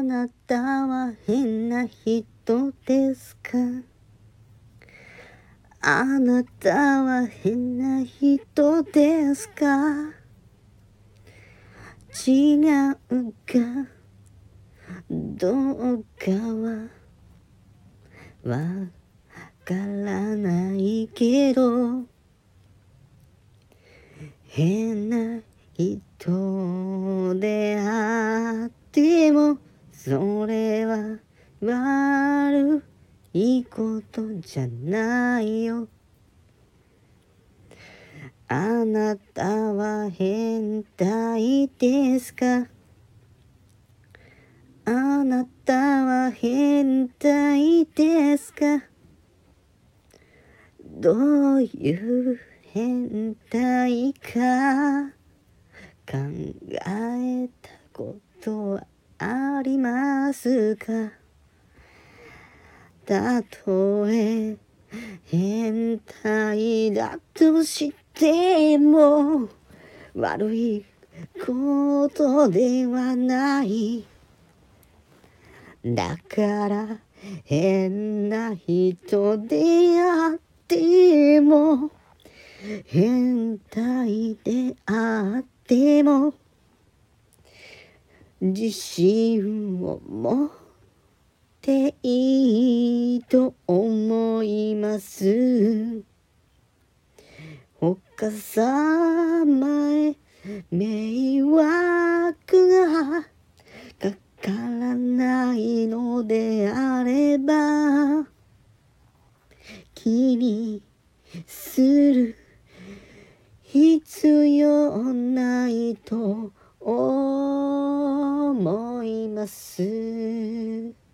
あなたは変な人ですか？あなたは変な人ですか？違うか？どうかは？わからないけど。変な人であってもそれは悪いことじゃないよ。あなたは変態ですか？あなたは変態ですか？どういう変態か考えたことますか？たとえ変態だとしても悪いことではない。だから変な人であっても変態であっても自信を持っていいと思います。他様へ迷惑がかからないのであれば気にする必要ないと思います。